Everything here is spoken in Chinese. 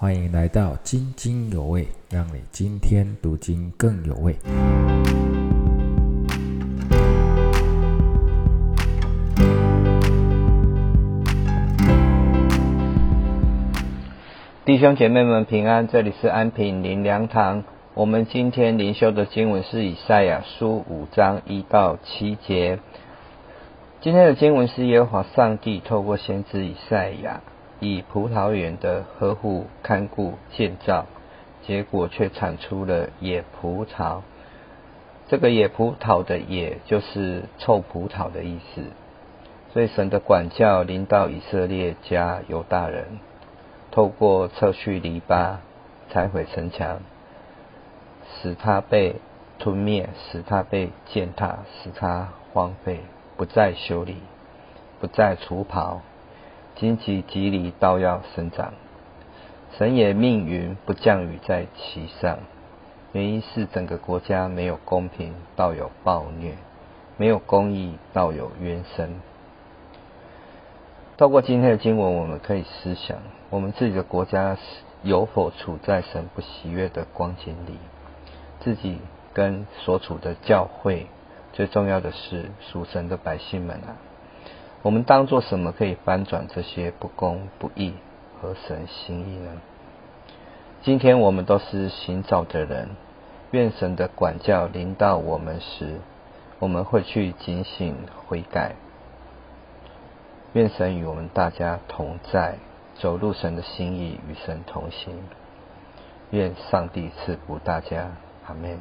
欢迎来到津津有味，让你今天读经更有味。弟兄姐妹们平安，这里是安平林良堂。我们今天灵修的经文是以赛亚书五章一到七节。今天的经文是耶和华上帝透过先知以赛亚。以葡萄园的呵护看顾建造，结果却产出了野葡萄。这个野葡萄的野就是臭葡萄的意思。所以神的管教临到以色列家犹大人，透过撤去篱笆、拆毁城墙，使他被吞灭，使他被践踏，使他荒废，不再修理，不再除袍。荆棘蒺藜倒要生长，神也命云不降雨在其上，原因是整个国家没有公平，倒有暴虐；没有公义，倒有冤声。透过今天的经文，我们可以思想：我们自己的国家有否处在神不喜悦的光景里？自己跟所处的教会，最重要的是属神的百姓们啊！我们当做什么可以翻转这些不公不义和神心意呢？今天我们都是行走的人，愿神的管教临到我们时，我们会去警醒悔改。愿神与我们大家同在，走入神的心意，与神同行。愿上帝赐福大家，阿门。